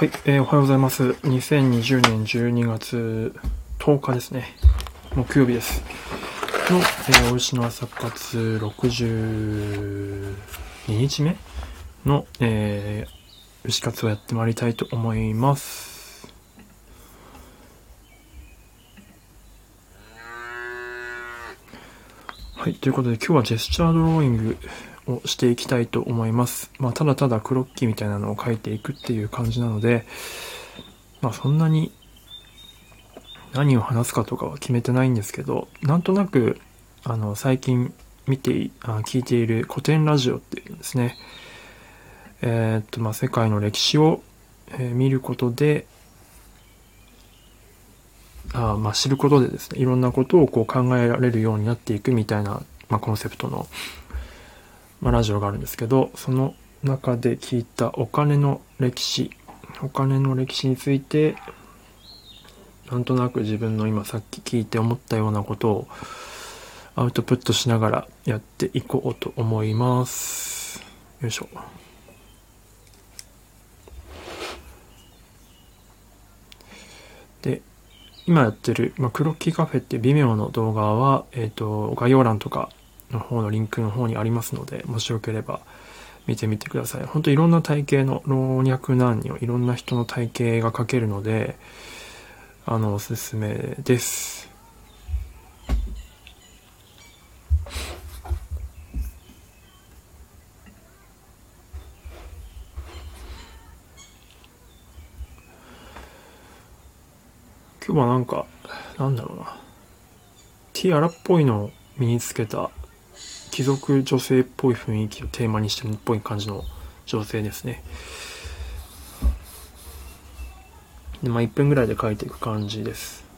はい、えー、おはようございます。2020年12月10日ですね。木曜日です。の、えー、お牛の朝活62日目の、えー、牛活をやってまいりたいと思います。はい、ということで今日はジェスチャードローイングをしていきたいと思います。まあ、ただただクロッキーみたいなのを書いていくっていう感じなので、まあ、そんなに何を話すかとかは決めてないんですけど、なんとなく、あの、最近見て、あ聞いている古典ラジオっていうんですね。えー、っと、まあ、世界の歴史を、えー、見ることで、あまあ、知ることでですね、いろんなことをこう考えられるようになっていくみたいな、まあ、コンセプトのまあ、ラジオがあるんですけど、その中で聞いたお金の歴史、お金の歴史について、なんとなく自分の今さっき聞いて思ったようなことをアウトプットしながらやっていこうと思います。よいしょ。で、今やってる、まあ、クロッキーカフェって微妙の動画は、えっ、ー、と、概要欄とかの方のリンクの方にありますので、もしよければ見てみてください。本当いろんな体型の老若男女、いろんな人の体型が書けるので、あの、おすすめです。今日はなんか、なんだろうな。ティアラっぽいのを身につけた貴族女性っぽい雰囲気をテーマにしてるっぽい感じの女性ですね。でまあ1分ぐらいで描いていく感じです。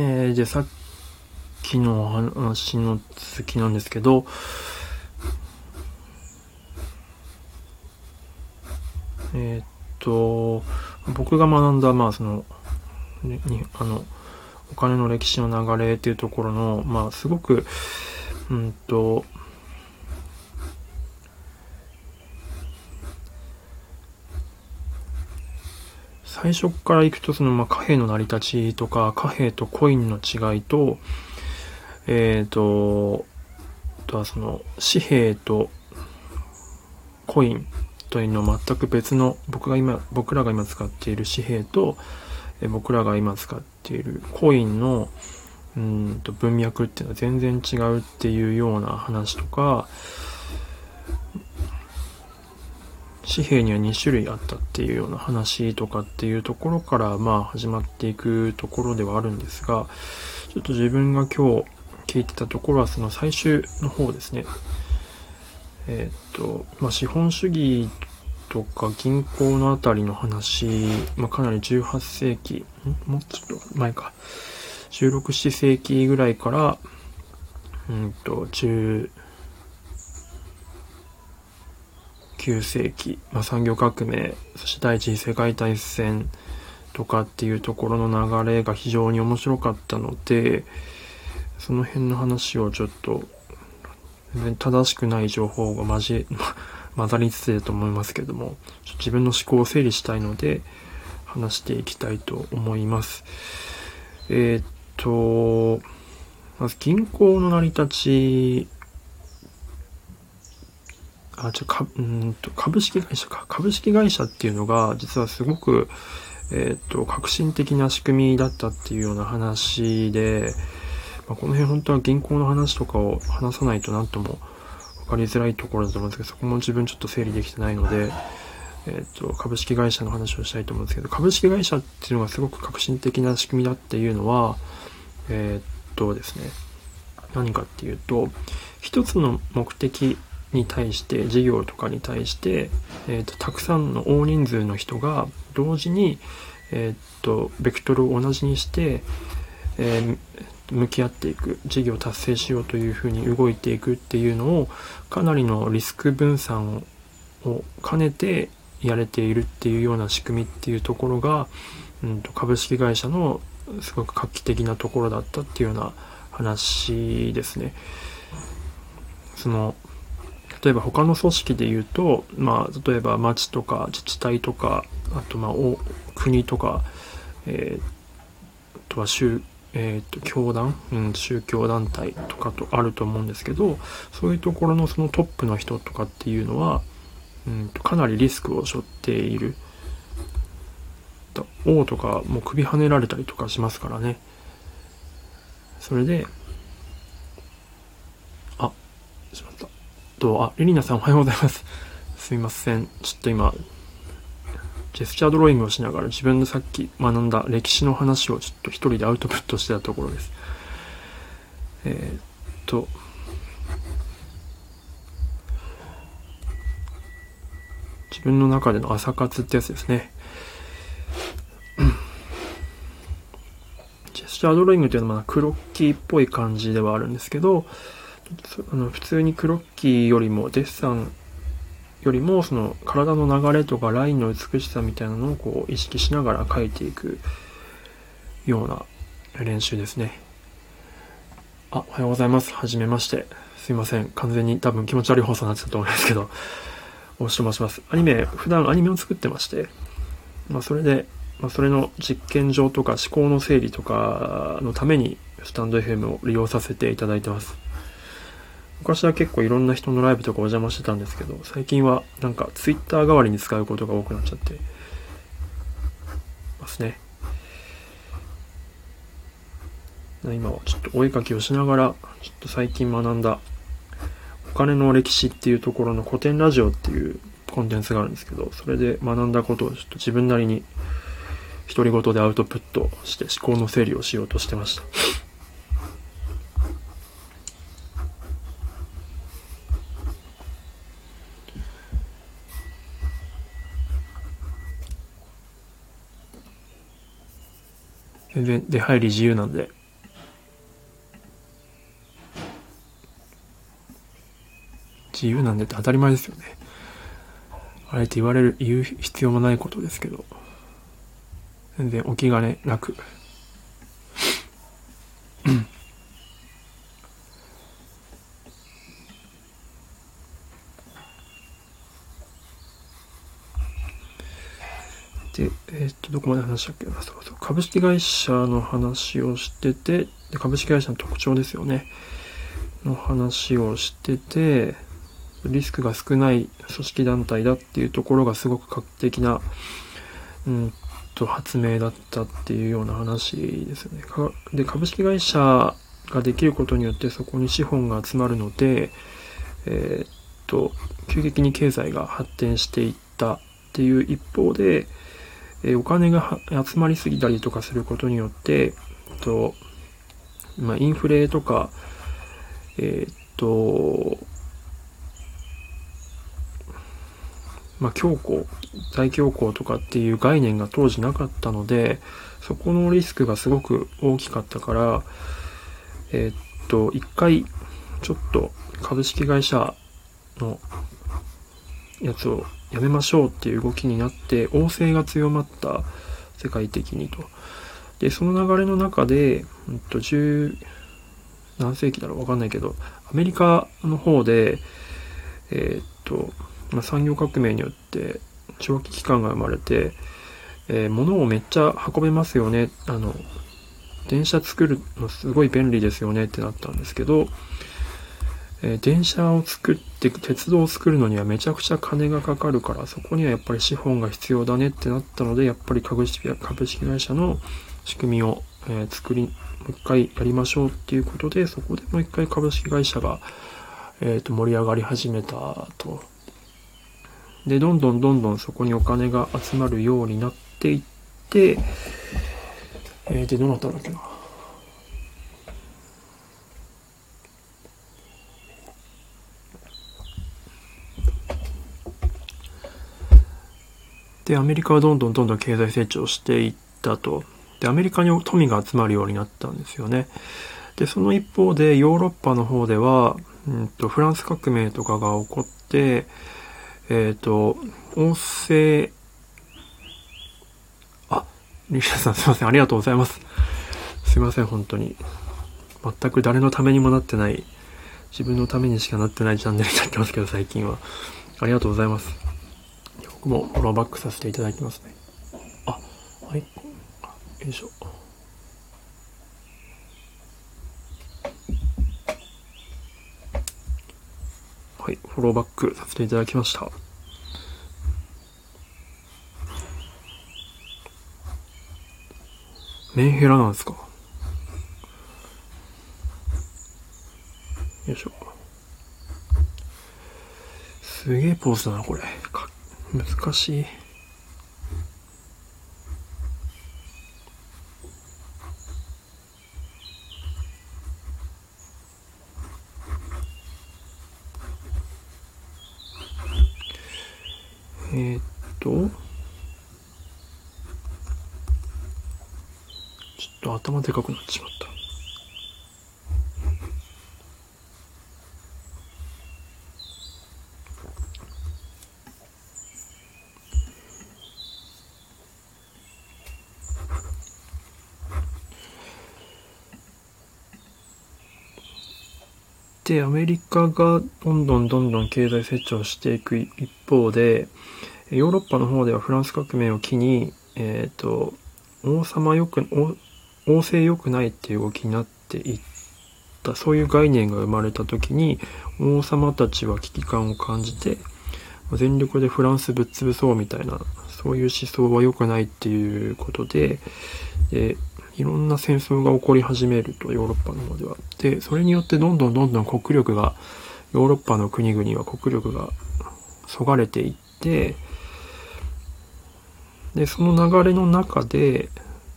えー、で、さっきの話の続きなんですけど、えー、っと、僕が学んだ、まあ、その、にあの、お金の歴史の流れっていうところの、まあ、すごく、うんと、最初から行くと、その、まあ、貨幣の成り立ちとか、貨幣とコインの違いと、えっ、ー、と、あとはその、紙幣とコインというのを全く別の、僕が今、僕らが今使っている紙幣と、え僕らが今使っているコインの、うんと文脈っていうのは全然違うっていうような話とか、紙幣には2種類あったっていうような話とかっていうところからまあ始まっていくところではあるんですが、ちょっと自分が今日聞いてたところはその最終の方ですね。えっ、と、まあ資本主義とか銀行のあたりの話、まあかなり18世紀、ん？もうちょっと前か。16、7世紀ぐらいから、うんと、1、9世紀、まあ、産業革命、そして第一次世界大戦とかっていうところの流れが非常に面白かったので、その辺の話をちょっと、正しくない情報が交え、混ざりつつだと思いますけども、自分の思考を整理したいので、話していきたいと思います。えー、っと、まず銀行の成り立ちあ、ちょ、か、うんと、株式会社か。株式会社っていうのが、実はすごく、えっ、と、革新的な仕組みだったっていうような話で、まあ、この辺本当は銀行の話とかを話さないとなんとも分かりづらいところだと思うんですけど、そこも自分ちょっと整理できてないので、えっ、と、株式会社の話をしたいと思うんですけど、株式会社っていうのがすごく革新的な仕組みだっていうのは、えっ、とですね、何かっていうと、一つの目的に対して、事業とかに対して、えっ、と、たくさんの大人数の人が同時に、えっ、と、ベクトルを同じにして、えー、向き合っていく事業を達成しようというふうに動いていくっていうのをかなりのリスク分散を兼ねてやれているっていうような仕組みっていうところが、うん、と株式会社のすごく画期的なところだったっていうような話ですね。その例えば他の組織で言うと、まあ、例えば町とか自治体とかあとまあ国とか、えー、あとは州えーと、教団、うん、宗教団体とかとあると思うんですけどそういうところのそのトップの人とかっていうのは、うんと、かなりリスクを背負っている。王とかもう首跳ねられたりとかしますからね。それであしまった。とあリリナさんおはようございます すいませんちょっと今ジェスチャードローイングをしながら自分のさっき学んだ歴史の話をちょっと一人でアウトプットしてたところです。えー、っと、自分の中での朝活ってやつですね。ジェスチャードローイングというのはクロッキーっぽい感じではあるんですけど、あの普通にクロッキーよりもデッサンよりもその体の流れとかラインの美しさみたいなのをこう意識しながら描いていくような練習ですね。あ、おはようございます。はじめまして。すいません。完全に多分気持ち悪い放送になってたと思うんですけど、おしと申します。アニメ、普段アニメを作ってまして、まあそれで、まあそれの実験場とか思考の整理とかのためにスタンド FM を利用させていただいてます。昔は結構いろんな人のライブとかお邪魔してたんですけど、最近はなんか Twitter 代わりに使うことが多くなっちゃってますね。今はちょっとお絵かきをしながら、ちょっと最近学んだお金の歴史っていうところの古典ラジオっていうコンテンツがあるんですけど、それで学んだことをちょっと自分なりに独り言でアウトプットして思考の整理をしようとしてました。全然出入り自由なんで。自由なんでって当たり前ですよね。あえて言われる、言う必要もないことですけど。全然お気兼ねなく。で、えー、っと、どこまで話したっけ？な、そうそう。株式会社の話をしてて、で株式会社の特徴ですよね。の話をしてて、リスクが少ない組織団体だっていうところがすごく画期的な、うんと、発明だったっていうような話ですよね。で、株式会社ができることによってそこに資本が集まるので、えー、っと、急激に経済が発展していったっていう一方で、えお金が集まりすぎたりとかすることによって、とまあ、インフレとか、えー、っと、まあ、恐慌、大恐慌とかっていう概念が当時なかったので、そこのリスクがすごく大きかったから、えー、っと、一回、ちょっと株式会社のやつをやめましょうっていう動きになって、王政が強まった世界的にと。で、その流れの中で、うんと、10、何世紀だろうわかんないけど、アメリカの方で、えー、っと、まあ、産業革命によって長期期間が生まれて、えー、物をめっちゃ運べますよね。あの、電車作るのすごい便利ですよねってなったんですけど、えー、電車を作って、鉄道を作るのにはめちゃくちゃ金がかかるから、そこにはやっぱり資本が必要だねってなったので、やっぱり株式株式会社の仕組みを、えー、作り、もう一回やりましょうっていうことで、そこでもう一回株式会社が、え、ー、と、盛り上がり始めたと。で、どんどんどんどんそこにお金が集まるようになっていって、えー、で、どうなったんだっけな。で、アメリカはどんどんどんどん経済成長していったと。で、アメリカに富が集まるようになったんですよね。で、その一方でヨーロッパの方では、うんと、フランス革命とかが起こって、えっ、ー、と、音声、あ、リシャさんすいません。ありがとうございます。すいません、本当に。全く誰のためにもなってない、自分のためにしかなってないチャンネルになってますけど、最近は。ありがとうございます。僕もフォローバックさせていただきますね。あ、はい。よいしょ。はい、フォローバックさせていただきました。メンヘラなんですか？よいしょ。すげえポーズだな、これ。難しい。えー、っと、ちょっと頭でかくなってしまった。で、アメリカがどんどんどんどん経済成長していく一方で、ヨーロッパの方ではフランス革命を機に、えっ、ー、と、王様よく、王政良くないっていう動きになっていった、そういう概念が生まれた時に、王様たちは危機感を感じて、全力でフランスぶっ潰そうみたいな、そういう思想は良くないっていうことで、でいろんな戦争が起こり始めると、ヨーロッパの方では。で、それによってどんどんどんどん国力が、ヨーロッパの国々は国力がそがれていって、で、その流れの中で、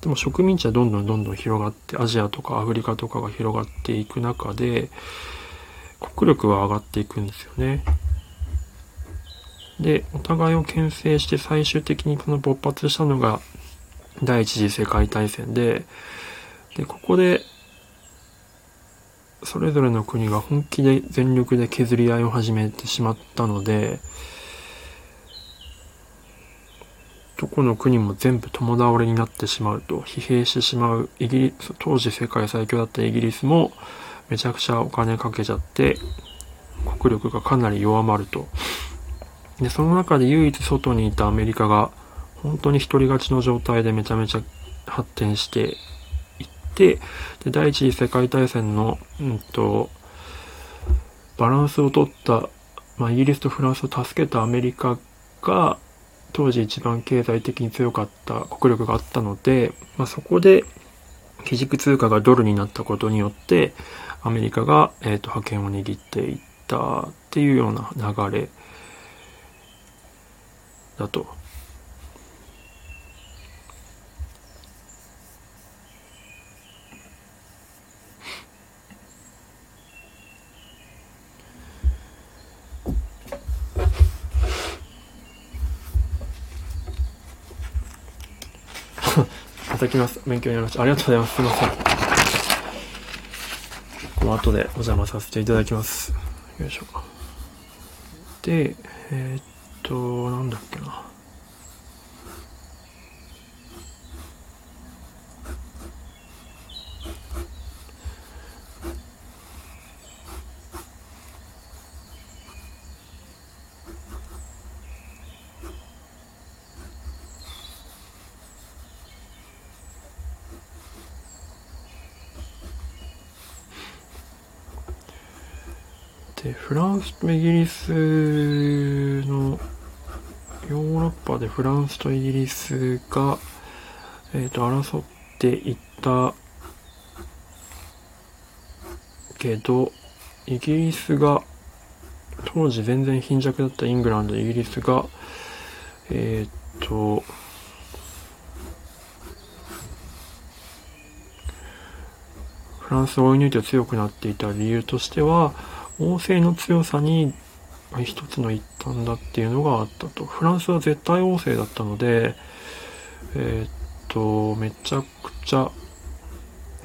でも植民地はどんどんどんどん広がって、アジアとかアフリカとかが広がっていく中で、国力は上がっていくんですよね。で、お互いを牽制して最終的にこの勃発したのが第一次世界大戦で、で、ここで、それぞれの国が本気で全力で削り合いを始めてしまったので、どこの国も全部共倒れになってしまうと、疲弊してしまう、イギリス、当時世界最強だったイギリスも、めちゃくちゃお金かけちゃって、国力がかなり弱まると。で、その中で唯一外にいたアメリカが、本当に一人勝ちの状態でめちゃめちゃ発展していって、で、第一次世界大戦の、うんと、バランスを取った、まあ、イギリスとフランスを助けたアメリカが、当時一番経済的に強かった国力があったので、まあ、そこで基軸通貨がドルになったことによって、アメリカが、えーと、覇権を握っていったっていうような流れだと ただきます。勉強になりました。ありがとうございます。すいません。この後でお邪魔させていただきます。よいしょ。で、えー、っと、なんだっけな。イギリスの、ヨーロッパでフランスとイギリスが、えっ、ー、と、争っていったけど、イギリスが、当時全然貧弱だったイングランド、イギリスが、えっ、ー、と、フランスを追い抜いて強くなっていた理由としては、王政の強さに一つの一端だっていうのがあったと。フランスは絶対王政だったので、えー、っと、めちゃくちゃ、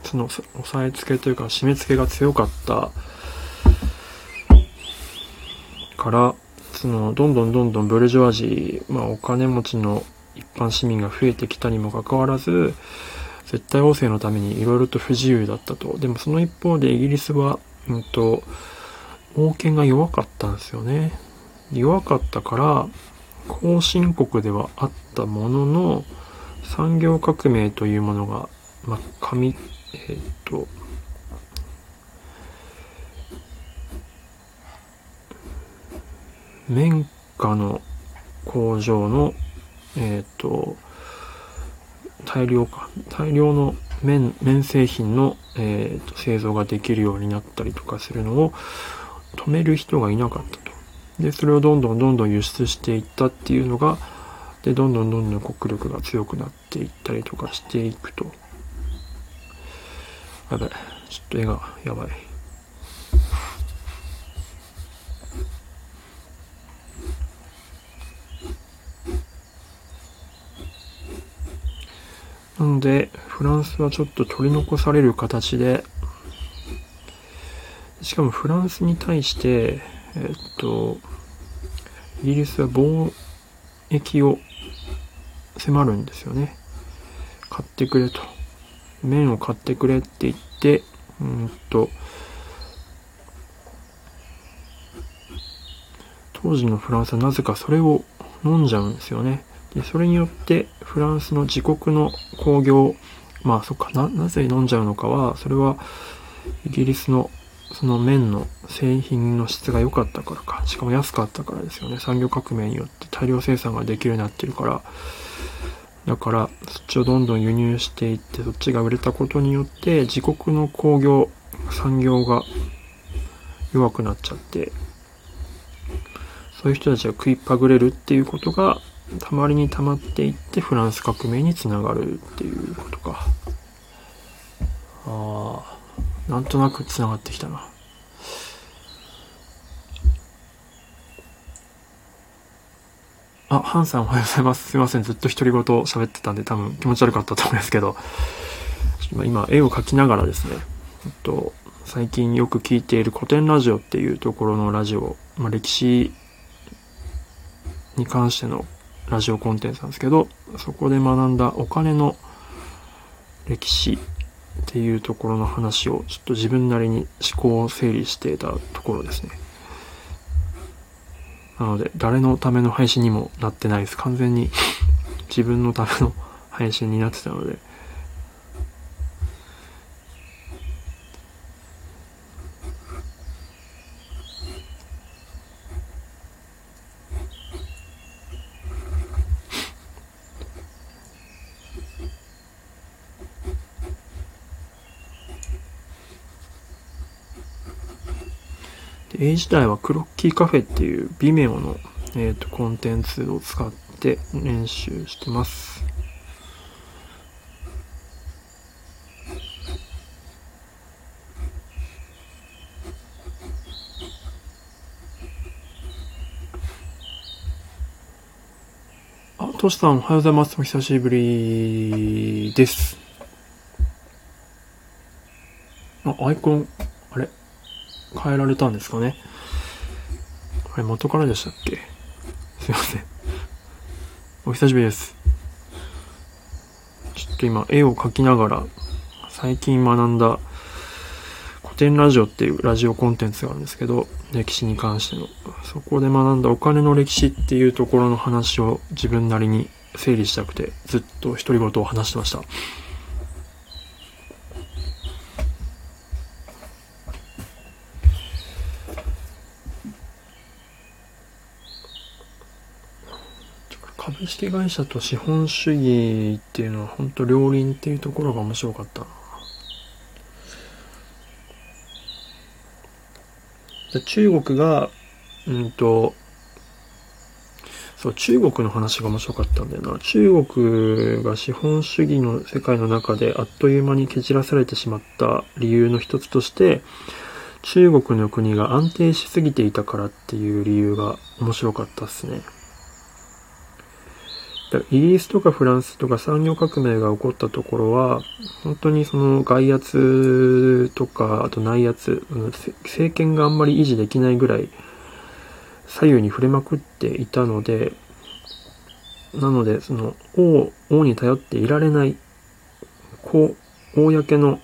その、押さえつけというか締め付けが強かったから、その、どんどんどんどんブルジョワジー、まあお金持ちの一般市民が増えてきたにもかかわらず、絶対王政のために色々と不自由だったと。でもその一方でイギリスは、うんと、王権が弱かったんですよね。弱かったから、後進国ではあったものの、産業革命というものが、まあ、紙、えっ、と、綿花の工場の、えっ、と、大量か、大量の綿、綿製品の、えーと製造ができるようになったりとかするのを、止める人がいなかったと。で、それをどんどんどんどん輸出していったっていうのが、で、どんどんどんどん国力が強くなっていったりとかしていくと。やばい。ちょっと絵がやばい。なので、フランスはちょっと取り残される形で、しかもフランスに対して、えっと、イギリスは貿易を迫るんですよね。買ってくれと。麺を買ってくれって言って、うんと、当時のフランスはなぜかそれを飲んじゃうんですよね。で、それによってフランスの自国の工業、まあそっかな、なぜ飲んじゃうのかは、それはイギリスのその麺の製品の質が良かったからか、しかも安かったからですよね。産業革命によって大量生産ができるようになってるから、だから、そっちをどんどん輸入していって、そっちが売れたことによって、自国の工業、産業が弱くなっちゃって、そういう人たちが食いっぱぐれるっていうことが、たまりに溜まっていって、フランス革命につながるっていうことか。ああ。なんとなく繋がってきたな。あ、ハンさんおはようございます。すいません。ずっと独り言喋ってたんで多分気持ち悪かったと思うんですけど、今絵を描きながらですね、と、最近よく聞いている古典ラジオっていうところのラジオ、まあ、歴史に関してのラジオコンテンツなんですけど、そこで学んだお金の歴史っていうところの話をちょっと自分なりに思考を整理していたところですね。なので、誰のための配信にもなってないです。完全に自分のための配信になってたので、A 時代はクロッキーカフェっていう Vimeo の、えーと、コンテンツを使って練習してます。あ、トシさんおはようございます。お久しぶりです。あ、アイコン変えられたんですかね。これ元からでしたっけ？すいません。お久しぶりです。ちょっと今絵を描きながら最近学んだ古典ラジオっていうラジオコンテンツがあるんですけど、歴史に関しての。そこで学んだお金の歴史っていうところの話を自分なりに整理したくてずっと独り言を話してました。株式会社と資本主義っていうのは本当両輪っていうところが面白かったな。中国が、うんと、そう、中国の話が面白かったんだよな。中国が資本主義の世界の中であっという間に蹴散らされてしまった理由の一つとして、中国の国が安定しすぎていたからっていう理由が面白かったっすね。だからイギリスとかフランスとか産業革命が起こったところは、本当にその外圧とか、あと内圧、政権があんまり維持できないぐらい左右に触れまくっていたので、なので、その王、王に頼っていられない、こう、公の、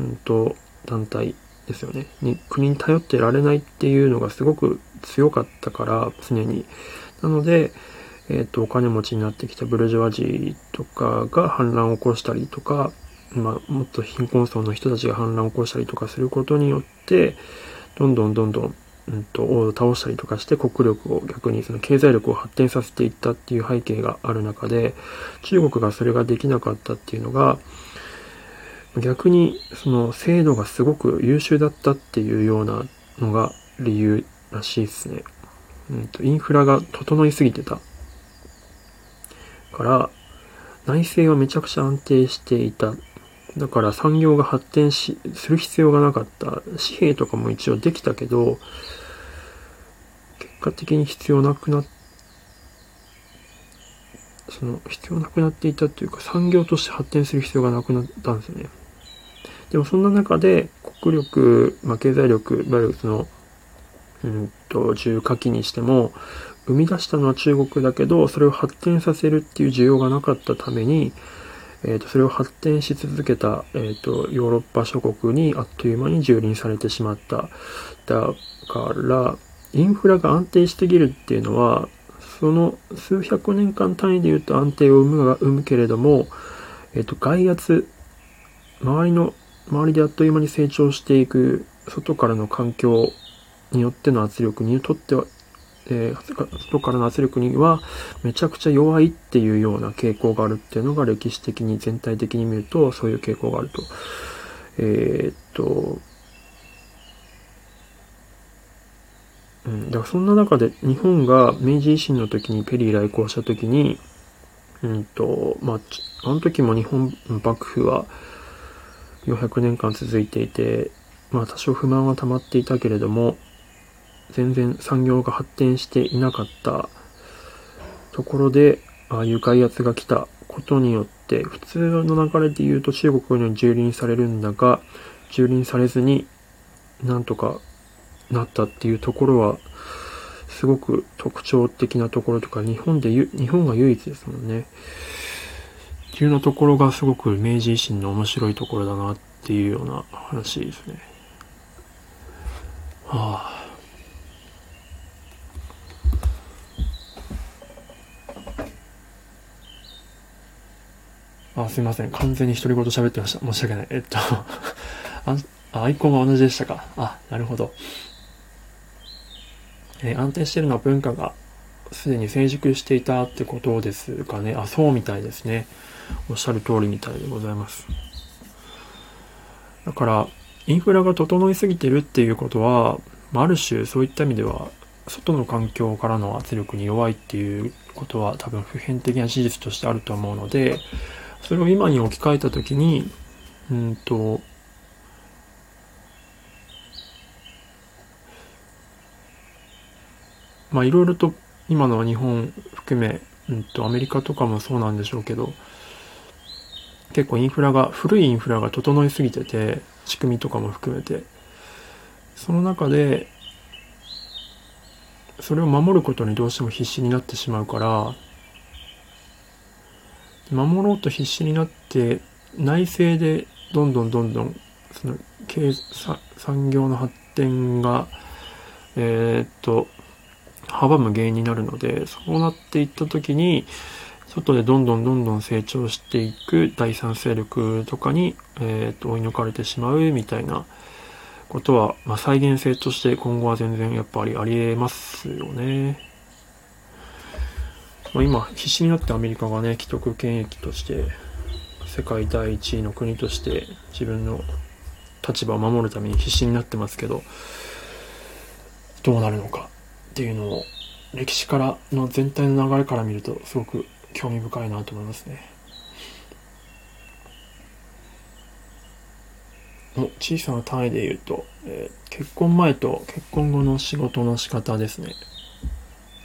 うんと、団体ですよね。に、国に頼っていられないっていうのがすごく強かったから、常に。なので、えっ、ー、と、お金持ちになってきたブルジョワジーとかが反乱を起こしたりとか、まあ、もっと貧困層の人たちが反乱を起こしたりとかすることによって、どんどんどんどん、うんと、王を倒したりとかして国力を逆にその経済力を発展させていったっていう背景がある中で、中国がそれができなかったっていうのが、逆にその制度がすごく優秀だったっていうようなのが理由らしいですね。うんと、インフラが整いすぎてた。から、内政はめちゃくちゃ安定していた。だから産業が発展し、する必要がなかった。紙幣とかも一応できたけど、結果的に必要なくなっその必要なくなっていたっていうか産業として発展する必要がなくなったんですよね。でもそんな中で国力、まあ、経済力、いわゆるその、うんと、重火器にしても、生み出したのは中国だけど、それを発展させるっていう需要がなかったために、えっ、ー、と、それを発展し続けた、えっ、ー、と、ヨーロッパ諸国にあっという間に蹂躙されてしまった。だから、インフラが安定しすぎるっていうのは、その数百年間単位で言うと安定を生むが生むけれども、えっ、ー、と、外圧、周りの周りであっという間に成長していく外からの環境によっての圧力にとっては、えー、外からの圧力にはめちゃくちゃ弱いっていうような傾向があるっていうのが歴史的に全体的に見るとそういう傾向があると。えー、っと、うん、だからそんな中で日本が明治維新の時にペリー来航した時に、うんと、まあ、あの時も日本幕府は、400年間続いていて、まあ多少不満は溜まっていたけれども、全然産業が発展していなかったところで、ああいう外圧が来たことによって、普通の流れで言うと中国に蹂躙されるんだが、蹂躙されずになんとかなったっていうところは、すごく特徴的なところとか、日本で日本が唯一ですもんね。っていうのところがすごく明治維新の面白いところだなっていうような話ですね。はあ。あ、すいません。完全に独り言喋ってました。申し訳ない。えっと あ、アイコンが同じでしたか。あ、なるほど。えー、安定してるのは文化がすでに成熟していたってことですかね。あ、そうみたいですね。おっしゃる通りみたいでございます。だから、インフラが整いすぎてるっていうことは、ある種そういった意味では、外の環境からの圧力に弱いっていうことは多分普遍的な事実としてあると思うので、それを今に置き換えたときに、うんと、まあいろいろと今の日本含め、うんとアメリカとかもそうなんでしょうけど、結構インフラが、古いインフラが整いすぎてて、仕組みとかも含めて。その中で、それを守ることにどうしても必死になってしまうから、守ろうと必死になって、内政でどんどんどんどん、その、経、産業の発展が、えー、っと、阻む原因になるので、そうなっていったときに、外でどんどんどんどん成長していく第三勢力とかに、えっ、と、追い抜かれてしまうみたいなことは、まあ、再現性として今後は全然やっぱりありえますよね。まあ、今必死になってアメリカがね既得権益として世界第一位の国として自分の立場を守るために必死になってますけどどうなるのかっていうのを歴史からの全体の流れから見るとすごく興味深いなと思いますね。お小さな単位で言うと、えー、結婚前と結婚後の仕事の仕方ですね。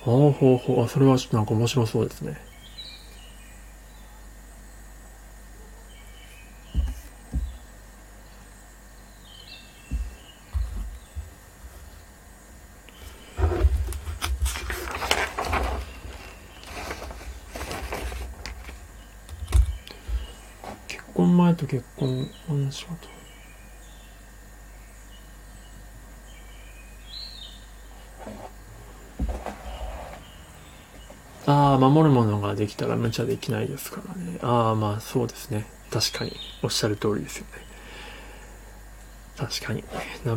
ほうほうほう、あ、それはちょっとなんか面白そうですね。結婚前と結婚後の仕事。ああ、守るものができたら無茶できないですからね。ああ、まあそうですね。確かに。おっしゃる通りですよね。確かに。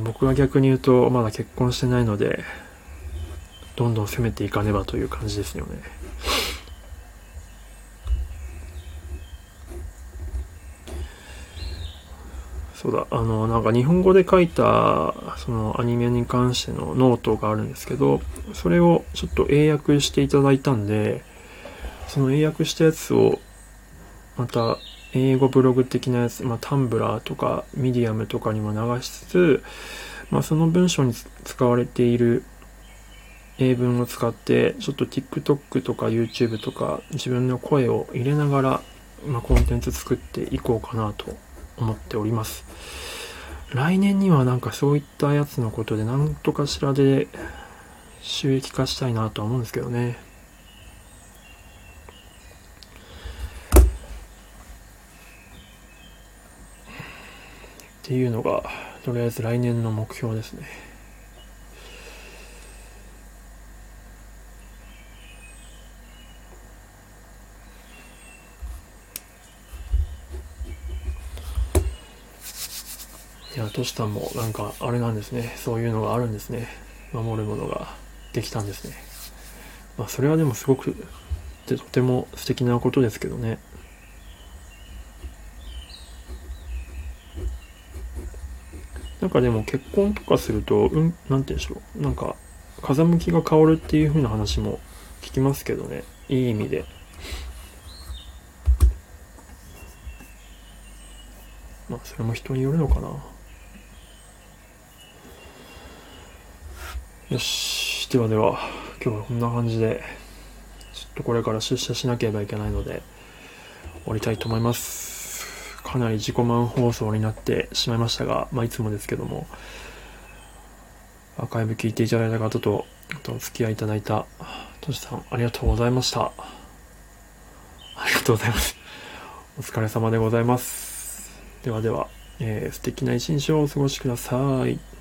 僕は逆に言うと、まだ結婚してないので、どんどん攻めていかねばという感じですよね。そうだ、あの、なんか日本語で書いた、そのアニメに関してのノートがあるんですけど、それをちょっと英訳していただいたんで、その英訳したやつを、また、英語ブログ的なやつ、まあ、タンブラーとか、ミディアムとかにも流しつつ、まあ、その文章に使われている英文を使って、ちょっと TikTok とか YouTube とか、自分の声を入れながら、まあ、コンテンツ作っていこうかなと思っております。来年にはなんかそういったやつのことで何とかしらで収益化したいなとは思うんですけどね。っていうのが、とりあえず来年の目標ですね。トシさんもなんかあれなんですね。そういうのがあるんですね。守るものができたんですね。まあ、それはでもすごく、とても素敵なことですけどね。なんかでも結婚とかすると、うん、なんて言うんでしょう。なんか、風向きが変わるっていう風な話も聞きますけどね。いい意味で。まあ、それも人によるのかな。よし。ではでは、今日はこんな感じで、ちょっとこれから出社しなければいけないので、終わりたいと思います。かなり自己満放送になってしまいましたが、まあいつもですけども、アーカイブ聞いていただいた方と、あとお付き合いいただいた、としさん、ありがとうございました。ありがとうございます。お疲れ様でございます。ではでは、えー、素敵な一日をお過ごしください。